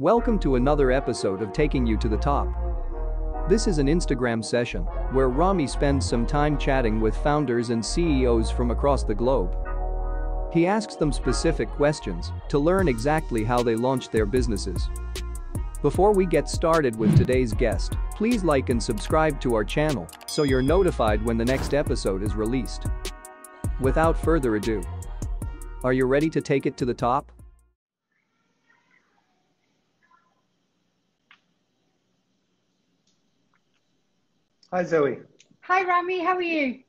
Welcome to another episode of Taking You to the Top. This is an Instagram session where Rami spends some time chatting with founders and CEOs from across the globe. He asks them specific questions to learn exactly how they launched their businesses. Before we get started with today's guest, please like and subscribe to our channel so you're notified when the next episode is released. Without further ado, are you ready to take it to the top? Hi, Zoe. Hi, Rami. How are you?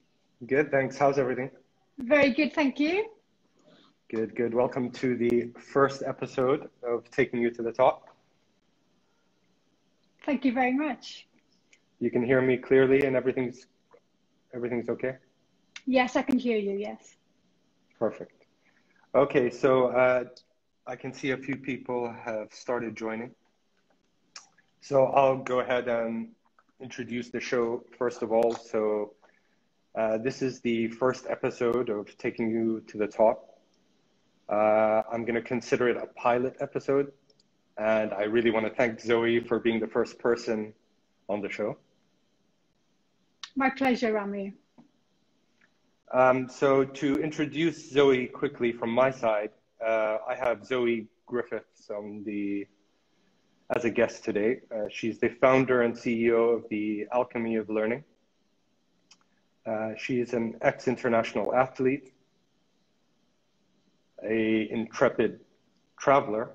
Good, thanks. How's everything? Very good, thank you. Good, good. Welcome to the first episode of Taking You to the Top. Thank you very much. You can hear me clearly and everything's everything's okay? Yes, I can hear you, yes. Perfect. Okay, so uh, I can see a few people have started joining. So I'll go ahead and introduce the show first of all. So uh, this is the first episode of Taking You to the Top. Uh, I'm going to consider it a pilot episode. And I really want to thank Zoe for being the first person on the show. My pleasure, Rami. Um, so to introduce Zoe quickly from my side, uh, I have Zoe Griffiths on the as a guest today. Uh, she's the founder and CEO of the Alchemy of Learning. Uh, she is an ex-international athlete, a intrepid traveler,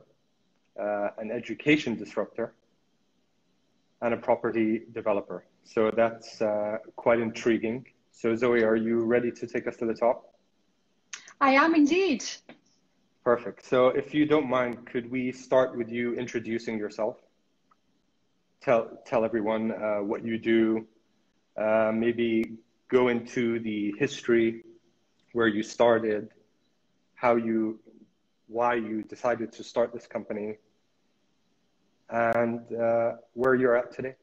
uh, an education disruptor, and a property developer. So that's uh, quite intriguing. So Zoe, are you ready to take us to the top? I am indeed. Perfect. So if you don't mind, could we start with you introducing yourself? Tell, tell everyone uh, what you do, uh, maybe go into the history where you started, how you, why you decided to start this company, and uh, where you're at today.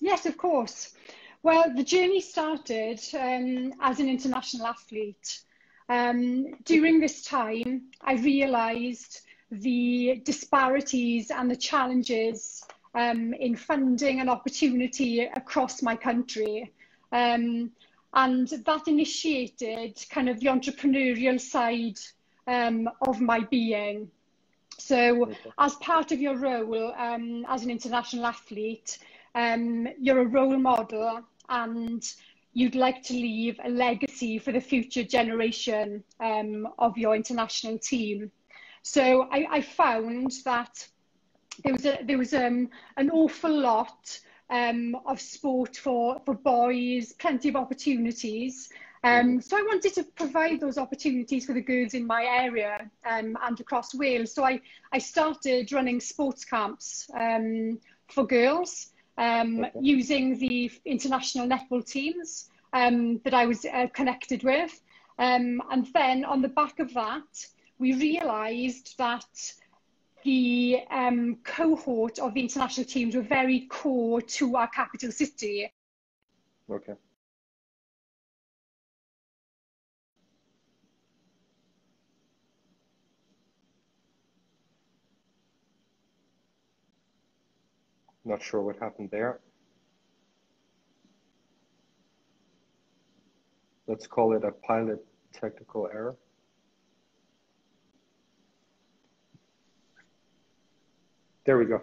Yes, of course. Well, the journey started um, as an international athlete. Um, during this time, I realised the disparities and the challenges um, in funding and opportunity across my country. Um, and that initiated kind of the entrepreneurial side um, of my being. So as part of your role um, as an international athlete, um, you're a role model and you'd like to leave a legacy for the future generation um, of your international team. So I, I found that there was a, there was um, an awful lot um, of sport for for boys, plenty of opportunities. Um, so I wanted to provide those opportunities for the girls in my area um, and across Wales. So I, I started running sports camps um, for girls um, using the international netball teams um, that I was uh, connected with. Um, and then on the back of that, we realised that the um, cohort of the international teams were very core to our capital city. Okay. Not sure what happened there. Let's call it a pilot technical error. There we go.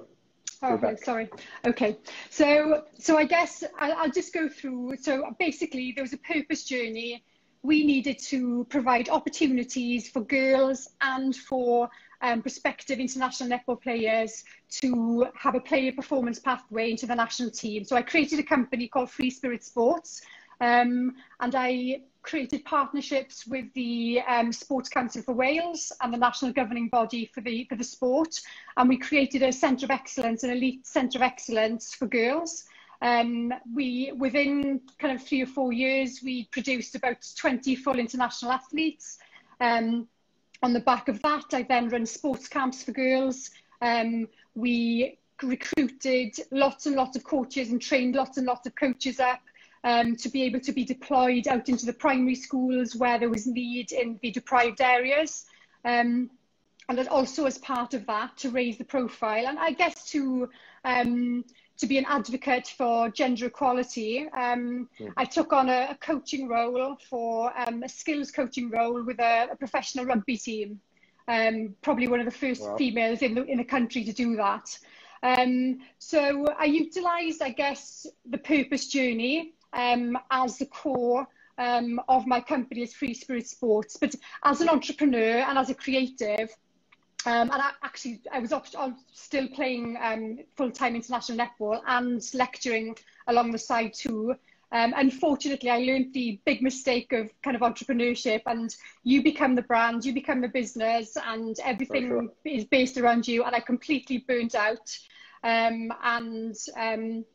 Oh, okay, sorry. Okay, so so I guess I'll, I'll just go through. So basically, there was a purpose journey. We needed to provide opportunities for girls and for um, prospective international netball players to have a player performance pathway into the national team. So I created a company called Free Spirit Sports, um, and I created partnerships with the um, Sports Council for Wales and the national governing body for the for the sport, and we created a centre of excellence, an elite centre of excellence for girls. Um, we within kind of three or four years, we produced about 20 full international athletes. Um, on the back of that, I then run sports camps for girls. Um, we recruited lots and lots of coaches and trained lots and lots of coaches up um, to be able to be deployed out into the primary schools where there was need in the deprived areas. Um, and also as part of that to raise the profile and I guess to um, to be an advocate for gender equality. Um, mm. I took on a, a coaching role for um, a skills coaching role with a, a professional rugby team. Um, probably one of the first wow. females in the in the country to do that. Um, so I utilised, I guess, the purpose journey um, as the core of my company as Free Spirit Sports. But as an entrepreneur and as a creative, um, and I, actually, I was up, still playing um, full-time international netball and lecturing along the side too. Um, unfortunately, I learned the big mistake of kind of entrepreneurship, and you become the brand, you become the business, and everything sure. is based around you. And I completely burnt out, um, and um,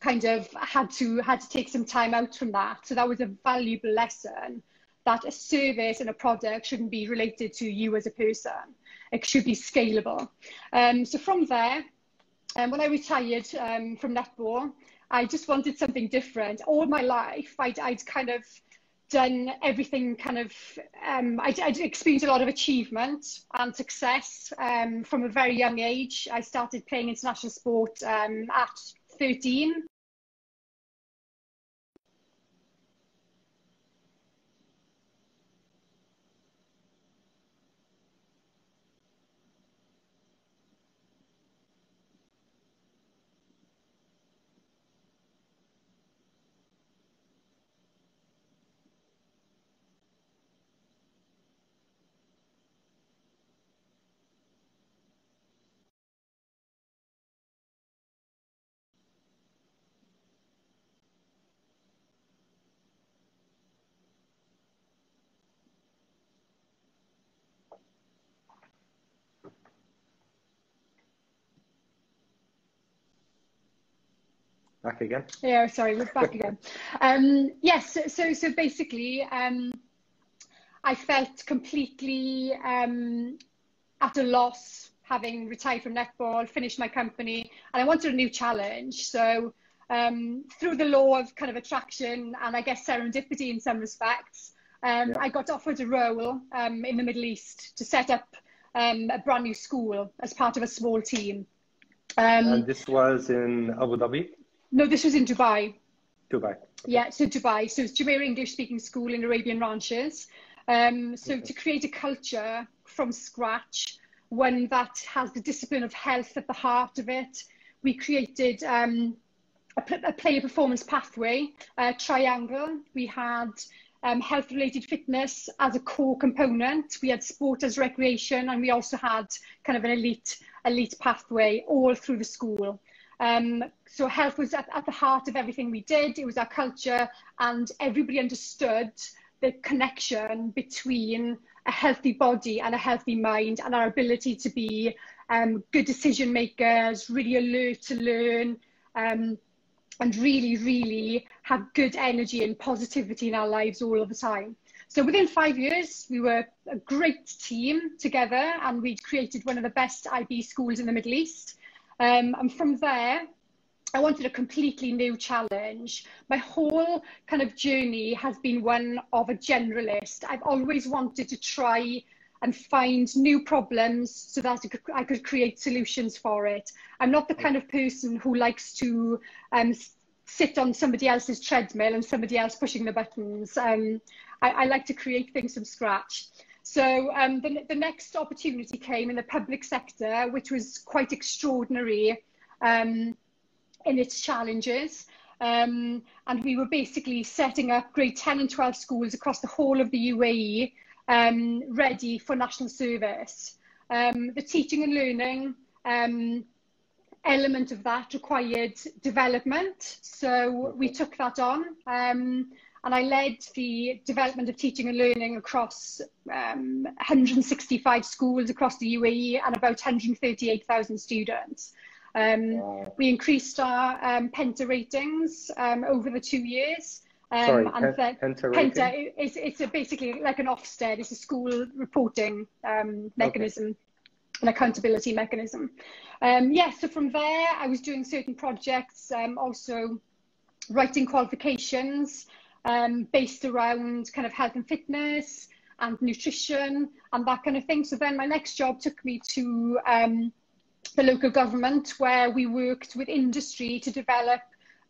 kind of had to had to take some time out from that. So that was a valuable lesson that a service and a product shouldn't be related to you as a person. It should be scalable. Um, so from there, um, when I retired um, from netball, I just wanted something different. All my life, I'd, I'd kind of done everything kind of, um, I'd, I'd, experienced a lot of achievement and success um, from a very young age. I started playing international sport um, at 13 Back again. Yeah, sorry, we're back again. Um, yes, so so basically, um, I felt completely um, at a loss having retired from netball, finished my company, and I wanted a new challenge. So um, through the law of kind of attraction and I guess serendipity in some respects, um, yeah. I got offered a role um, in the Middle East to set up um, a brand new school as part of a small team. Um, and this was in Abu Dhabi? No, this was in Dubai. Dubai. Okay. Yeah, so Dubai. So it's Jumeirah English Speaking School in Arabian Ranches. Um, so okay. to create a culture from scratch, one that has the discipline of health at the heart of it, we created um, a, a player performance pathway a triangle. We had um, health-related fitness as a core component. We had sport as recreation, and we also had kind of an elite elite pathway all through the school. Um, so health was at, at the heart of everything we did. It was our culture, and everybody understood the connection between a healthy body and a healthy mind, and our ability to be um, good decision makers, really alert to learn, um, and really, really have good energy and positivity in our lives all of the time. So within five years, we were a great team together, and we'd created one of the best IB schools in the Middle East. Um, and from there, I wanted a completely new challenge. My whole kind of journey has been one of a generalist. I've always wanted to try and find new problems so that I could, create solutions for it. I'm not the kind of person who likes to um, sit on somebody else's treadmill and somebody else pushing the buttons. Um, I, I, like to create things from scratch. So um, the, the next opportunity came in the public sector, which was quite extraordinary um, in its challenges. Um, and we were basically setting up grade 10 and 12 schools across the whole of the UAE um, ready for national service. Um, the teaching and learning um, element of that required development. So we took that on. Um, and I led the development of teaching and learning across um, 165 schools across the UAE and about 138,000 students. Um, wow. We increased our um, Penta ratings um, over the two years. Um, Sorry, and Penta, Penta, Penta is it's a basically like an Ofsted. It's a school reporting um, mechanism, okay. an accountability mechanism. Um, yeah, so from there, I was doing certain projects, also writing qualifications, um, based around kind of health and fitness and nutrition and that kind of thing. So then my next job took me to um, the local government where we worked with industry to develop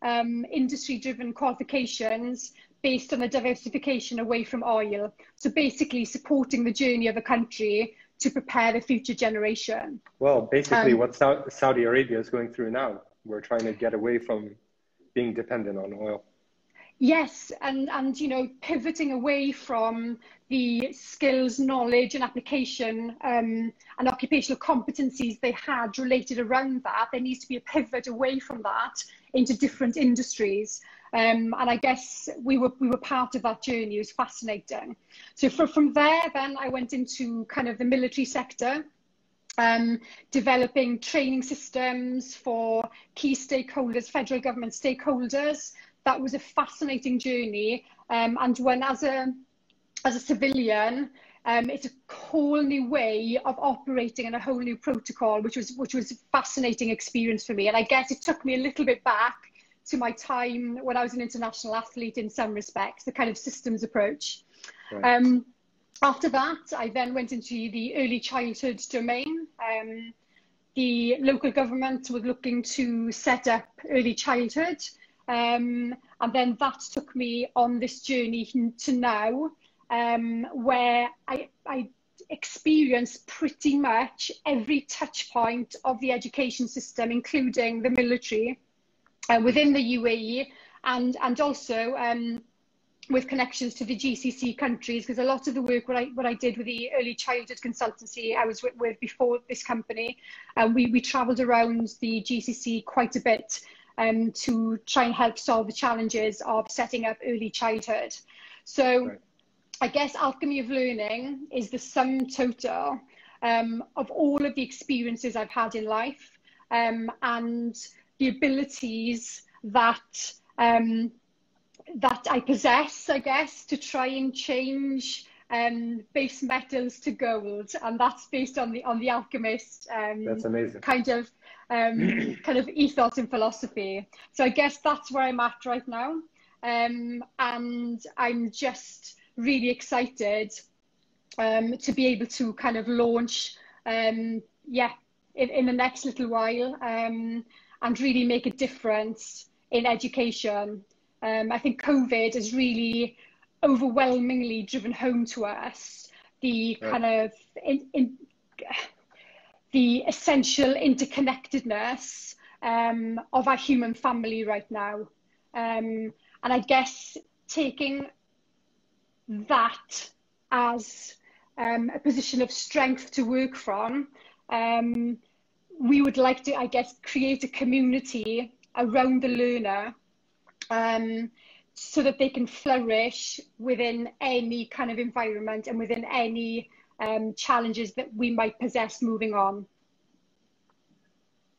um, industry driven qualifications based on the diversification away from oil. So basically supporting the journey of a country to prepare the future generation. Well, basically um, what Saudi Arabia is going through now. We're trying to get away from being dependent on oil. Yes, and, and you know, pivoting away from the skills, knowledge, and application um, and occupational competencies they had related around that, there needs to be a pivot away from that into different industries. Um, and I guess we were we were part of that journey. It was fascinating. So for, from there, then I went into kind of the military sector. Um, developing training systems for key stakeholders, federal government stakeholders, that was a fascinating journey. Um, and when as a as a civilian, um, it's a whole new way of operating and a whole new protocol, which was which was a fascinating experience for me. And I guess it took me a little bit back to my time when I was an international athlete in some respects, the kind of systems approach. Right. Um, after that, I then went into the early childhood domain. Um, the local government was looking to set up early childhood Um, and then that took me on this journey to now, um, where I, I experienced pretty much every touch point of the education system, including the military, uh, within the UAE, and, and also um, with connections to the GCC countries, because a lot of the work what I, what I did with the early childhood consultancy I was with, with before this company, um, we, we travelled around the GCC quite a bit um, to try and help solve the challenges of setting up early childhood. So right. I guess alchemy of learning is the sum total um, of all of the experiences I've had in life um, and the abilities that um, that I possess, I guess, to try and change um, base metals to gold, and that's based on the on the alchemist. Um, that's amazing. Kind of um, kind of ethos and philosophy. So I guess that's where I'm at right now, um, and I'm just really excited um, to be able to kind of launch, um, yeah, in, in the next little while, um, and really make a difference in education. Um, I think COVID has really overwhelmingly driven home to us the kind of in, in, the essential interconnectedness um, of our human family right now. Um, and I guess taking that as um, a position of strength to work from, um, we would like to, I guess, create a community around the learner um, so that they can flourish within any kind of environment and within any um, challenges that we might possess moving on.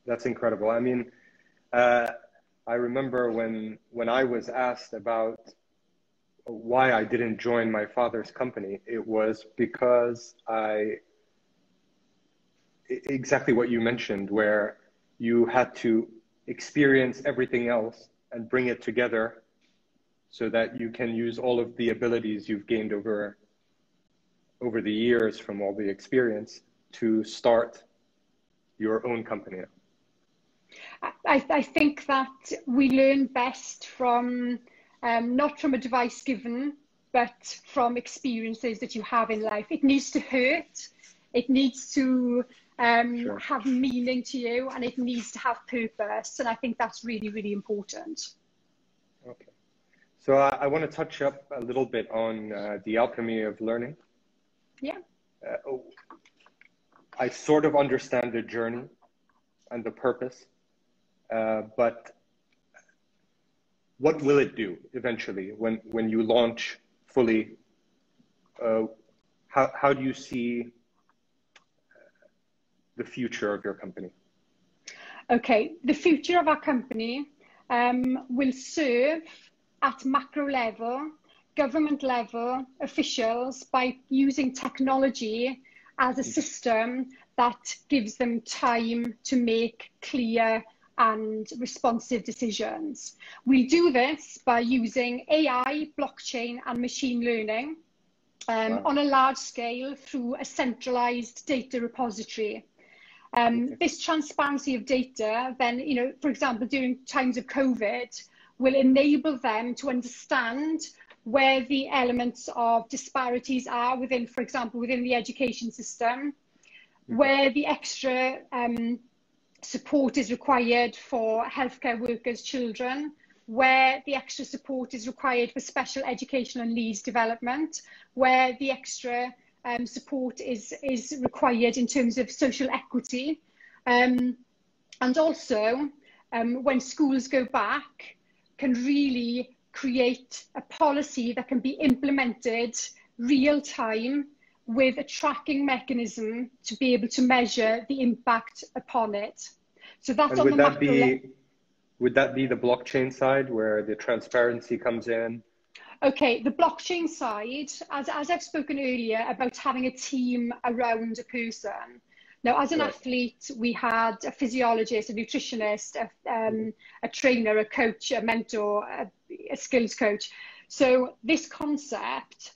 That's incredible. I mean, uh, I remember when when I was asked about why I didn't join my father's company, it was because I exactly what you mentioned, where you had to experience everything else and bring it together so that you can use all of the abilities you've gained over over the years from all the experience to start your own company I, I think that we learn best from um, not from advice given but from experiences that you have in life. It needs to hurt. It needs to um, sure. have meaning to you and it needs to have purpose and i think that's really really important. Okay. So I, I want to touch up a little bit on uh, the alchemy of learning. Yeah. Uh, I sort of understand the journey and the purpose, uh, but what will it do eventually when, when you launch fully? Uh, how, how do you see the future of your company? Okay, the future of our company um, will serve at macro level, government level officials by using technology as a system that gives them time to make clear and responsive decisions. We do this by using AI, blockchain, and machine learning um, wow. on a large scale through a centralized data repository. Um. This transparency of data, then, you know, for example, during times of COVID, will enable them to understand where the elements of disparities are within, for example, within the education system, mm-hmm. where the extra um, support is required for healthcare workers' children, where the extra support is required for special educational needs development, where the extra um, support is, is required in terms of social equity. Um, and also, um, when schools go back, can really create a policy that can be implemented real time with a tracking mechanism to be able to measure the impact upon it. So that's and on would the that be would that be the blockchain side where the transparency comes in? Okay, the blockchain side, as, as I've spoken earlier about having a team around a person, now, as an right. athlete, we had a physiologist, a nutritionist, a, um, a trainer, a coach, a mentor, a, a skills coach. So this concept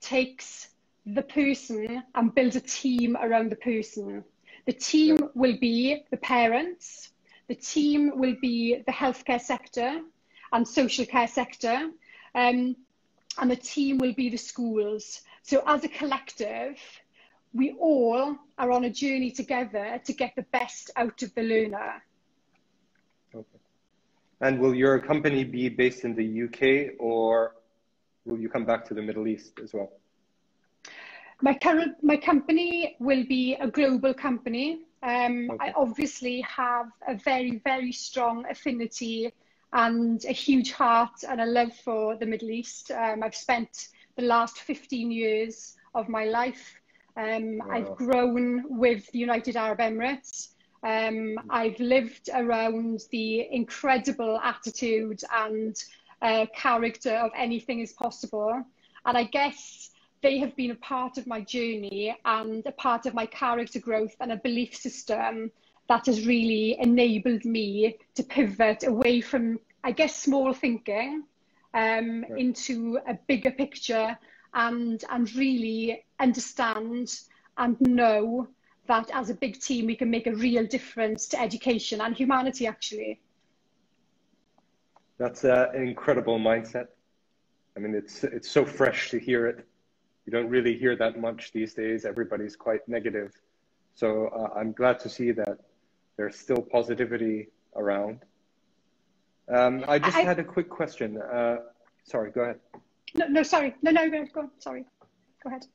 takes the person and builds a team around the person. The team will be the parents, the team will be the healthcare sector and social care sector, um, and the team will be the schools. So as a collective, we all are on a journey together to get the best out of the learner. Okay. And will your company be based in the UK or will you come back to the Middle East as well? My current my company will be a global company. Um, okay. I obviously have a very very strong affinity and a huge heart and a love for the Middle East. Um, I've spent the last 15 years of my life um, wow. I've grown with the United Arab Emirates. Um, I've lived around the incredible attitude and uh, character of anything is possible. And I guess they have been a part of my journey and a part of my character growth and a belief system that has really enabled me to pivot away from, I guess, small thinking um, right. into a bigger picture and and really understand and know that as a big team we can make a real difference to education and humanity actually. That's uh, an incredible mindset. I mean it's it's so fresh to hear it. You don't really hear that much these days. Everybody's quite negative. So uh, i'm glad to see that there's still positivity around. Um, i just I, had a quick question. Uh, sorry go ahead. No, no, sorry. No, no, go, go sorry. Go ahead.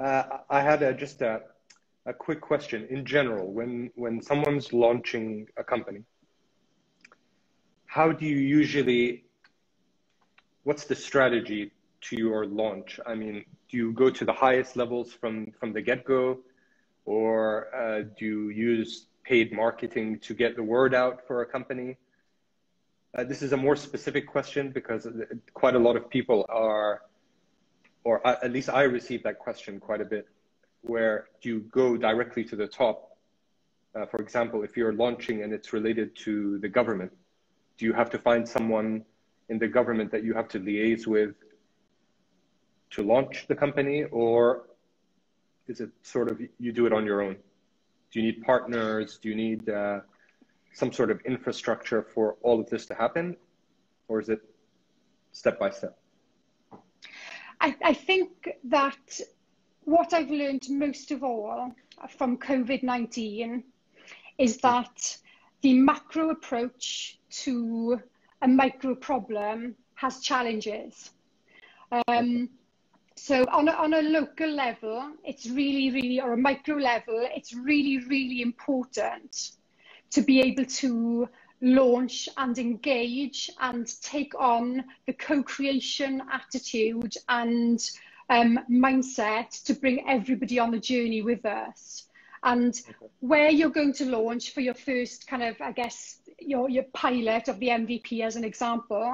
Uh, I had a, just a, a quick question. In general, when, when someone's launching a company, how do you usually, what's the strategy to your launch? I mean, do you go to the highest levels from, from the get-go? Or uh, do you use paid marketing to get the word out for a company? Uh, this is a more specific question because quite a lot of people are, or at least I receive that question quite a bit. Where do you go directly to the top? Uh, for example, if you're launching and it's related to the government, do you have to find someone in the government that you have to liaise with to launch the company, or is it sort of you do it on your own? Do you need partners? Do you need uh, some sort of infrastructure for all of this to happen, or is it step by step? I, I think that what I've learned most of all from COVID 19 is that the macro approach to a micro problem has challenges. Um, so on a, on a local level, it's really, really, or a micro level, it's really, really important to be able to launch and engage and take on the co-creation attitude and um, mindset to bring everybody on the journey with us. And okay. where you're going to launch for your first kind of, I guess, your, your pilot of the MVP as an example,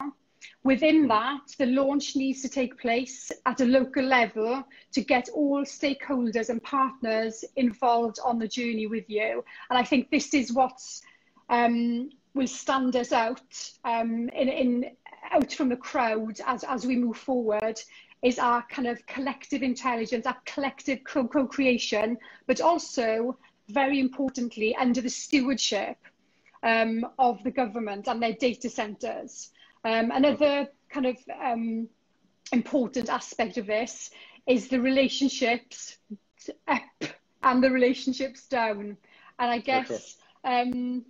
within hmm. that, the launch needs to take place at a local level to get all stakeholders and partners involved on the journey with you. And I think this is what's um, will stand us out um, in, in out from the crowd as, as we move forward is our kind of collective intelligence, our collective co-creation, but also very importantly under the stewardship um, of the government and their data centres. Um, another kind of um, important aspect of this is the relationships up and the relationships down. And I guess um,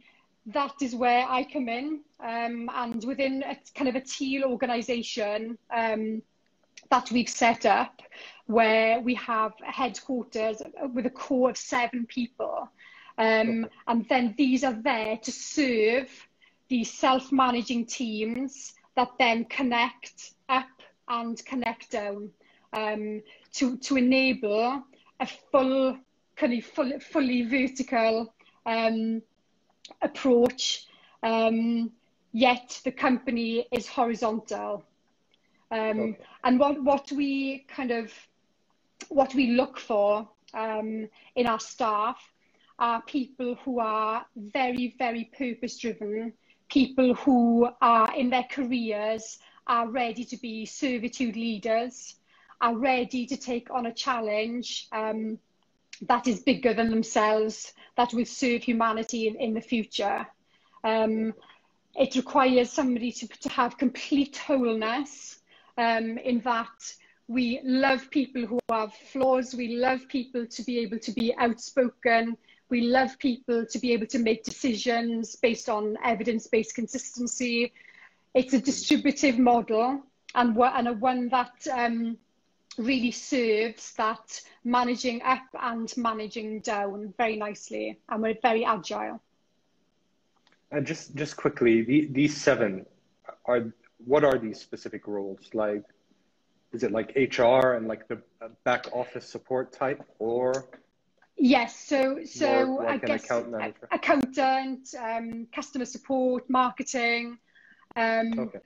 that is where I come in. Um, and within a kind of a teal organisation um, that we've set up, where we have headquarters uh, with a core of seven people. Um, and then these are there to serve these self-managing teams that then connect up and connect down um, to, to enable a full, kind of full, fully vertical um, approach, um, yet the company is horizontal. Um, okay. And what, what we kind of, what we look for um, in our staff are people who are very, very purpose driven, people who are in their careers are ready to be servitude leaders, are ready to take on a challenge um, that is bigger than themselves, that will serve humanity in, in the future. Um, it requires somebody to, to have complete wholeness um, in that we love people who have flaws, we love people to be able to be outspoken, we love people to be able to make decisions based on evidence-based consistency. It's a distributive model and, and a one that um, really serves that managing up and managing down very nicely, and we're very agile. And just just quickly, the, these seven are what are these specific roles like? Is it like HR and like the back office support type, or? Yes, so so like I guess accountant, accountant um, customer support, marketing, um, okay.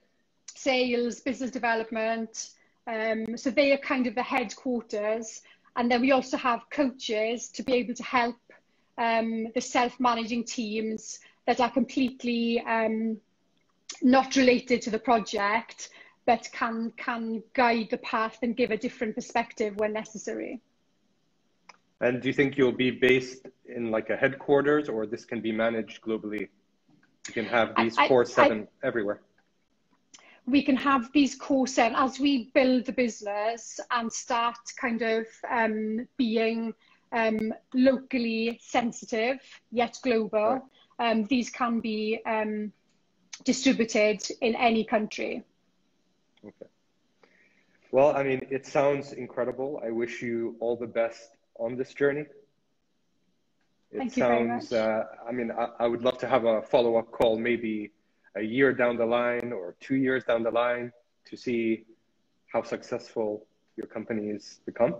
sales, business development. Um, so they are kind of the headquarters. And then we also have coaches to be able to help um, the self-managing teams that are completely um, not related to the project, but can, can guide the path and give a different perspective when necessary. And do you think you'll be based in like a headquarters or this can be managed globally? You can have these I, core seven I, everywhere we can have these courses as we build the business and start kind of um, being um, locally sensitive yet global. Um, these can be um, distributed in any country. Okay. Well, I mean, it sounds incredible. I wish you all the best on this journey. It Thank sounds, uh, I mean, I, I would love to have a follow up call maybe a year down the line or two years down the line to see how successful your company has become.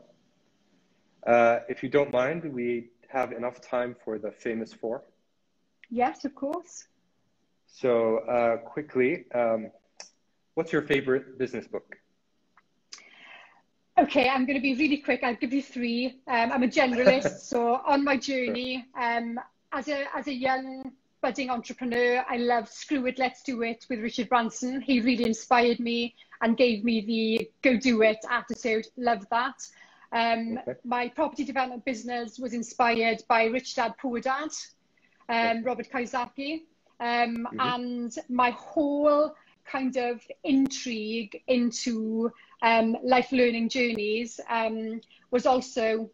Uh, if you don't mind, we have enough time for the famous four. Yes, of course. So, uh, quickly, um, what's your favorite business book? Okay, I'm going to be really quick. I'll give you three. Um, I'm a generalist, so on my journey, um, as a as a young budding entrepreneur. I love Screw It, Let's Do It with Richard Branson. He really inspired me and gave me the go do it attitude. Love that. Um, okay. My property development business was inspired by Rich Dad Poor Dad, um, Robert Kiyosaki. Um, mm-hmm. And my whole kind of intrigue into um, life learning journeys um, was also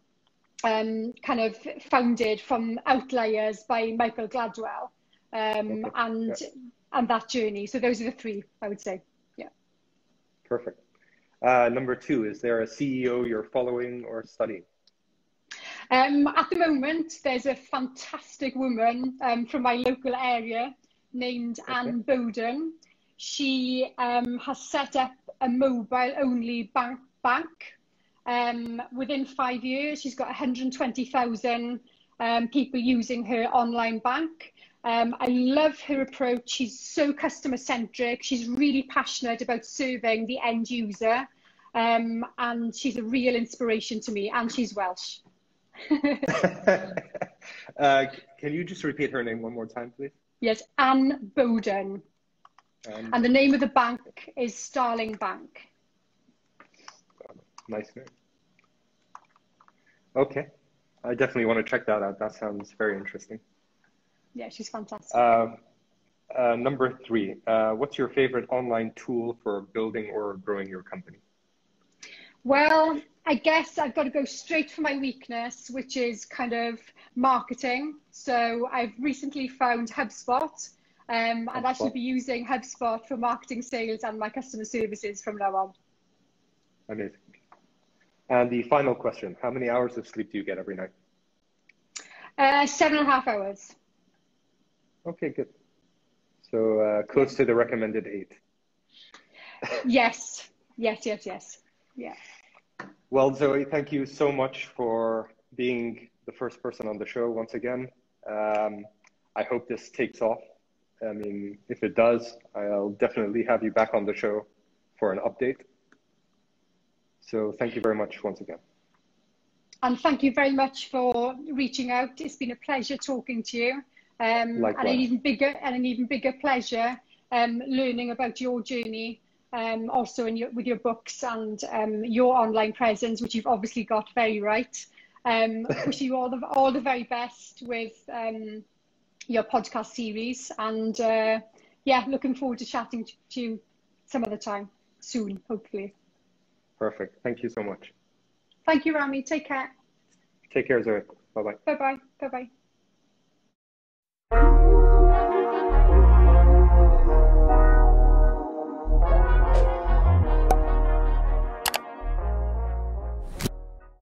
um, kind of founded from Outliers by Michael Gladwell um, and yeah. and that journey. So those are the three I would say. Yeah. Perfect. Uh, number two, is there a CEO you're following or studying? Um, at the moment, there's a fantastic woman um, from my local area named okay. Anne Boden. She um, has set up a mobile-only bank. bank. Um, within five years, she's got 120,000 um, people using her online bank. Um, I love her approach. She's so customer centric. She's really passionate about serving the end user. Um, and she's a real inspiration to me. And she's Welsh. uh, can you just repeat her name one more time, please? Yes, Anne Boden. and the name of the bank is Starling Bank. Nice name. Okay. I definitely want to check that out. That sounds very interesting. Yeah, she's fantastic. Uh, uh, number three, uh, what's your favorite online tool for building or growing your company? Well, I guess I've got to go straight for my weakness, which is kind of marketing. So I've recently found HubSpot. Um, and should be using HubSpot for marketing, sales, and my customer services from now on. Amazing. And the final question How many hours of sleep do you get every night? Uh, seven and a half hours. Okay, good. So uh, close to the recommended eight. yes, yes, yes, yes. Yeah. Well, Zoe, thank you so much for being the first person on the show once again. Um, I hope this takes off. I mean, if it does, I'll definitely have you back on the show for an update. So thank you very much once again. And thank you very much for reaching out. It's been a pleasure talking to you. Um, and an even bigger and an even bigger pleasure um, learning about your journey um, also in your, with your books and um, your online presence, which you've obviously got very right. Um, wish you all the all the very best with um, your podcast series, and uh, yeah, looking forward to chatting to you some other time soon, hopefully. Perfect. Thank you so much. Thank you, Rami. Take care. Take care, Zoe. Bye bye. Bye bye. Bye bye you.